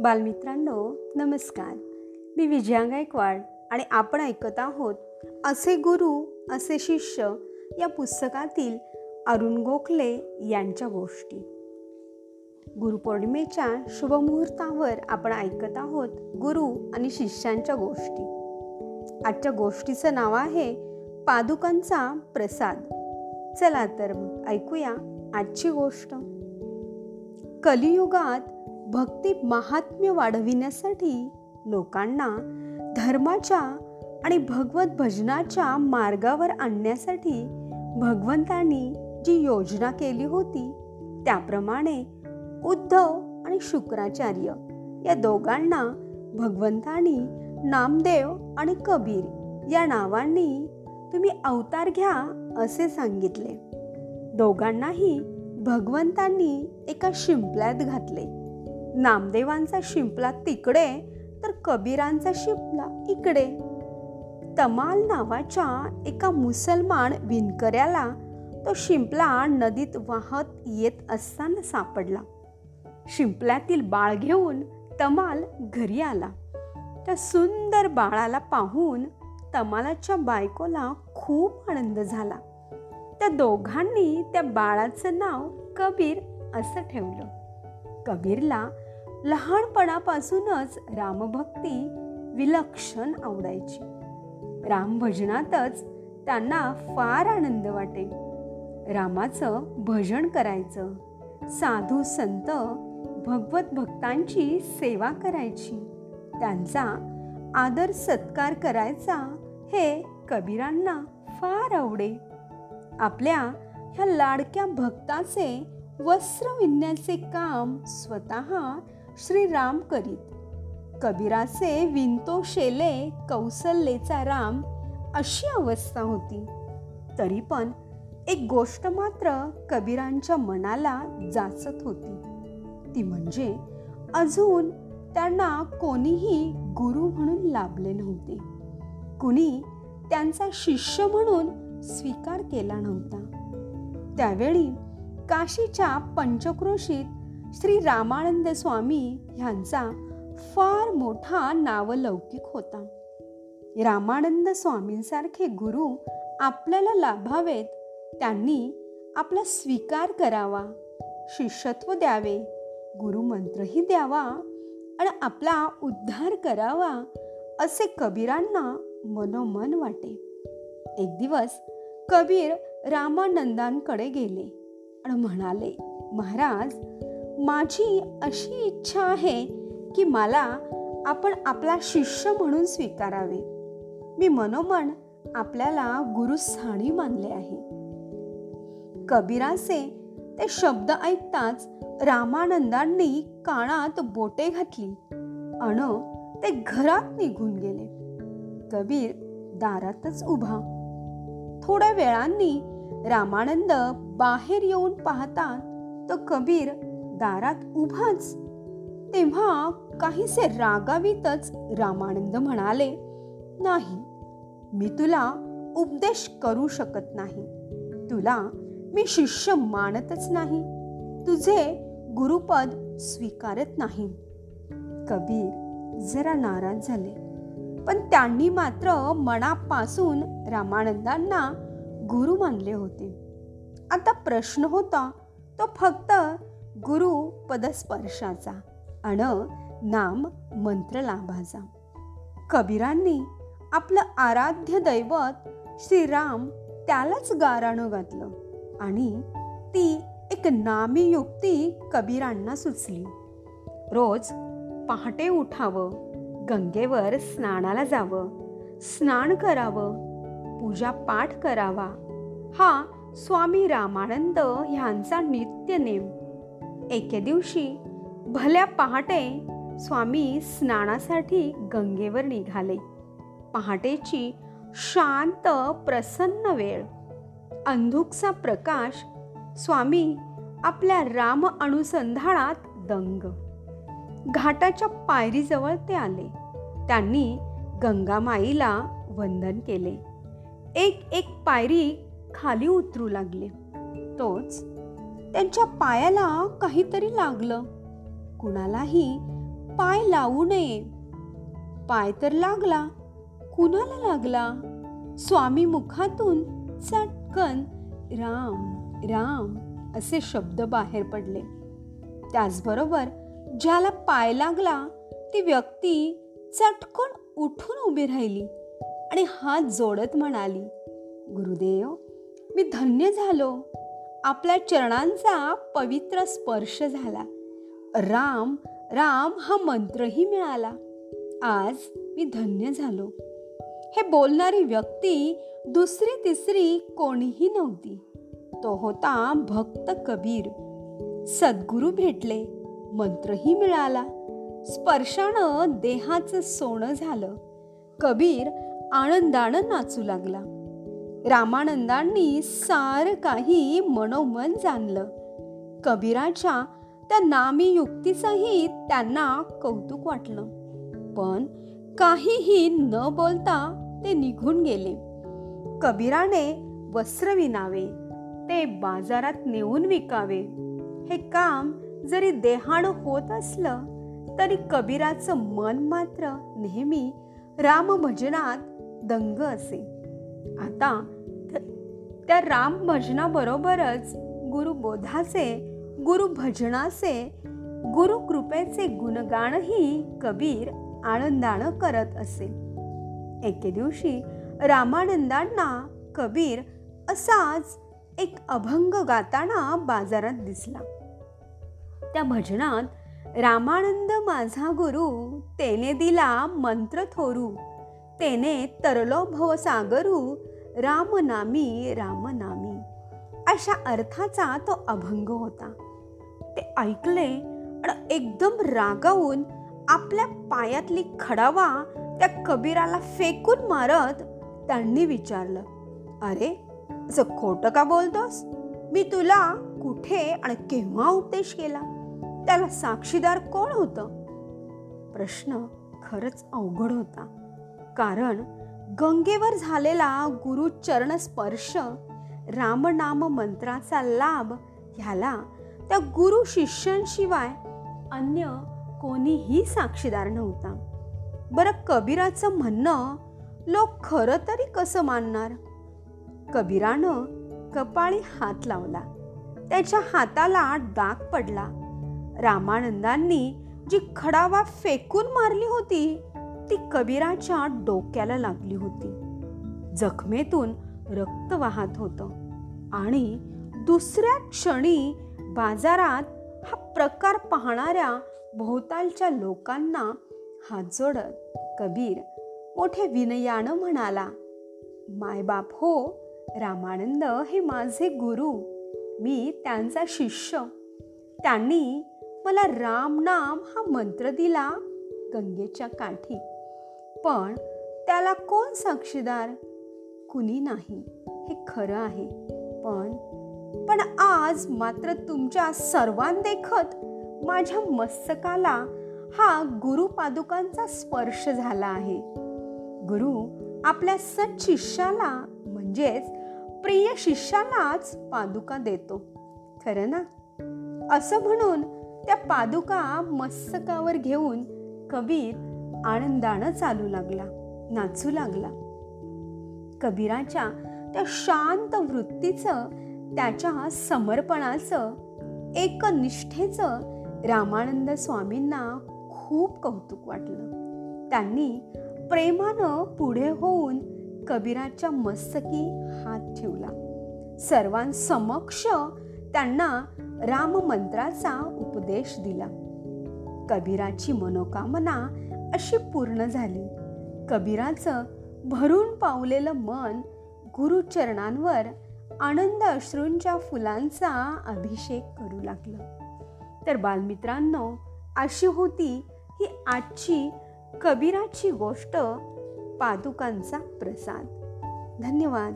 बालमित्रांनो नमस्कार. मी विजया गायकवाड आणि आपण ऐकत आहोत असे गुरु असे शिष्य या पुस्तकातील अरुण गोखले यांच्या गोष्टी. गुरुपौर्णिमेच्या शुभमुहूर्तावर आपण ऐकत आहोत गुरु आणि शिष्यांच्या गोष्टी. आजच्या गोष्टीचं नाव आहे पादुकांचा प्रसाद. चला तर ऐकूया आजची गोष्ट. कलियुगात भक्ती महात्म्य वाढविण्यासाठी लोकांना धर्माच्या आणि भगवत भजनाच्या मार्गावर आणण्यासाठी भगवंतांनी जी योजना केली होती त्याप्रमाणे उद्धव आणि शुक्राचार्य या दोघांना भगवंतांनी नामदेव आणि कबीर या नावांनी तुम्ही अवतार घ्या असे सांगितले. दोघांनाही भगवंतांनी एका शिंपल्यात घातले. नामदेवांचा शिंपला तिकडे तर कबीरांचा शिंपला इकडे. तमाल नावाच्या एका मुसलमान विणकऱ्याला तो शिंपला नदीत वाहत येत असताना सापडला. शिंपल्यातील बाळ घेऊन तमाल घरी आला. त्या सुंदर बाळाला पाहून तमालाच्या बायकोला खूप आनंद झाला. त्या दोघांनी त्या बाळाचं नाव कबीर असं ठेवलं. कबीरला लहानपणापासूनच रामभक्ती विलक्षण आवडायची. रामभजनातच त्यांना फार आनंद वाटे. रामाचं भजन करायचं. साधू संत भगवत भक्तांची सेवा करायची. त्यांचा आदर सत्कार करायचा हे कबीरांना फार आवडे. आपल्या ह्या लाडक्या भक्ताचे वस्त्र विणण्याचे काम स्वतः श्रीराम करीत. कबीराचे विंतो शेले कौसल्येचा राम अशी अवस्था होती. तरी पण एक गोष्ट मात्र कबीरांच्या मनाला जाचत होती. ती म्हणजे अजून त्यांना कोणीही गुरु म्हणून लाभले नव्हते. कुणी त्यांचा शिष्य म्हणून स्वीकार केला नव्हता. त्यावेळी काशीच्या पंचक्रोशीत श्री रामानंद स्वामी ह्यांचा फार मोठा नावलौकिक होता. रामानंद स्वामींसारखे गुरु आपल्याला लाभावेत त्यांनी आपला स्वीकार करावा शिष्यत्व द्यावे गुरुमंत्रही द्यावा आणि आपला उद्धार करावा असे कबीरांना मनोमन वाटे. एक दिवस कबीर रामानंदांकडे गेले आणि म्हणाले महाराज माझी अशी इच्छा आहे की मला आपण आपला शिष्य म्हणून स्वीकारावे. मी मनोमन आपल्याला गुरुस्थानी मानले आहे. कबीराचे ते शब्द ऐकताच रामानंदांनी कानात बोटे घातली. अण ते घरात निघून गेले. कबीर दारातच उभा. थोड्या वेळांनी रामानंद बाहेर येऊन पाहता तो कबीर दारात उभाच. तेव्हा काहीसे रागावीतच रामानंद म्हणाले नाही मी तुला उपदेश करू शकत नाही. तुला मी शिष्य मानतच नाही. तुझे गुरुपद स्वीकारत नाही. कबीर जरा नाराज झाले. पण त्यांनी मात्र मनापासून रामानंदांना गुरु मानले होते. आता प्रश्न होता तो फक्त गुरु पदस्पर्शाचा अण नाम मंत्र लाभाचा कबीरांनी आपलं आराध्य दैवत श्रीराम त्यालाच गाराणं घातलं आणि ती एक नामी युक्ती कबीरांना सुचली. रोज पहाटे उठावं गंगेवर स्नानाला जावं स्नान करावं पूजा पाठ करावा हा स्वामी रामानंद ह्यांचा नित्य नेम. एके दिवशी भल्या पहाटे स्वामी स्नानासाठी गंगेवर निघाले. पहाटेची शांत प्रसन्न वेळ. अंधुकचा प्रकाश स्वामी आपल्या राम अनुसंधानात दंग. घाटाच्या पायरीजवळ ते आले. त्यांनी गंगामाईला वंदन केले. एक एक पायरी खाली उतरू लागले. तोच त्यांच्या पायाला काहीतरी लागलं. कुणालाही पाय लावू नये. पाय तर लागला. कुणाला लागला? स्वामी मुखातून चटकन राम राम असे शब्द बाहेर पडले. त्याचबरोबर ज्याला पाय लागला ती व्यक्ती चटकन उठून उभी राहिली आणि हात जोडत म्हणाली गुरुदेव मी धन्य झालो. आपल्या चरणांचा पवित्र स्पर्श झाला. राम राम हा मंत्रही मिळाला. आज मी धन्य झालो. हे बोलणारी व्यक्ती दुसरी तिसरी कोणीही नव्हती. तो होता भक्त कबीर. सद्गुरू भेटले मंत्रही मिळाला. स्पर्शानं देहाचं सोनं झालं. कबीर आनंदानं नाचू लागला. रामानंदांनी सार काही मनोमन जाणलं. कबीराच्या त्या नामी युक्तीचंही त्यांना कौतुक वाटलं. पण काहीही न बोलता ते निघून गेले. कबीराने वस्त्र विणावे ते बाजारात नेऊन विकावे. हे काम जरी देहानं होत असलं तरी कबीराचं मन मात्र नेहमी रामभजनात दंग असे. आता त्या राम भजनाबरोबरच गुरुबोधाचे गुरुभजनाचे गुरुकृपेचे गुणगानही कबीर आनंदानं करत असे. एके दिवशी रामानंदांना कबीर असाच एक अभंग गाताना बाजारात दिसला. त्या भजनात रामानंद माझा गुरु तेने दिला मंत्र थोरू तेने तरलो भवसागरू रामनामी रामनामी अशा अर्थाचा तो अभंग होता. ते ऐकले आणि एकदम रागावून आपल्या पायातली खडावा त्या कबीराला फेकून मारत त्यांनी विचारलं अरे असं खोटं का बोलतोस? मी तुला कुठे आणि केव्हा उपदेश केला? त्याला साक्षीदार कोण होतं? प्रश्न खरंच अवघड होता. कारण गंगेवर झालेला गुरुचरण स्पर्श रामनाम मंत्राचा लाभ ह्याला त्या गुरु शिष्यांशिवाय अन्य कोणीही साक्षीदार नव्हता. बरं कबीराचं म्हणणं लोक खरं तरी कसं मानणार? कबीरानं कपाळी हात लावला. त्याच्या हाताला डाग पडला. रामानंदांनी जी खडावा फेकून मारली होती ती कबीराच्या डोक्याला लागली होती. जखमेतून रक्त वाहत होतं. आणि दुसऱ्या क्षणी बाजारात हा प्रकार पाहणाऱ्या भोवतालच्या लोकांना हात जोडत कबीर मोठे विनयानं म्हणाला मायबाप हो रामानंद हे माझे गुरु. मी त्यांचा शिष्य. त्यांनी मला राम नाम हा मंत्र दिला गंगेच्या काठी. पण त्याला कोण साक्षीदार? कुणी नाही. हे खरं आहे. पण पण आज मात्र तुमच्या सर्वांदेखत माझ्या मस्तकाला हा गुरुपादुकांचा स्पर्श झाला आहे. गुरु आपल्या सत शिष्याला म्हणजेच प्रिय शिष्यालाच पादुका देतो. खरं ना? असं म्हणून त्या पादुका मस्तकावर घेऊन कबीर आनंदानं चालू लागला नाचू लागला. कबीराच्या त्या शांत वृत्तीचं त्याच्या समर्पणाचं एकनिष्ठेचं रामानंद स्वामींना खूप कौतुक वाटलं. त्यांनी प्रेमानं पुढे होऊन कबीराच्या मस्तकी हात ठेवला. सर्वांसमक्ष त्यांना राममंत्राचा उपदेश दिला. कबीराची मनोकामना अशी पूर्ण झाली. कबीराचं भरून पावलेलं मन गुरुचरणांवर आनंद अश्रूंच्या फुलांचा अभिषेक करू लागलं. तर बालमित्रांनो अशी होती ही आजची कबीराची गोष्ट पादुकांचा प्रसाद. धन्यवाद.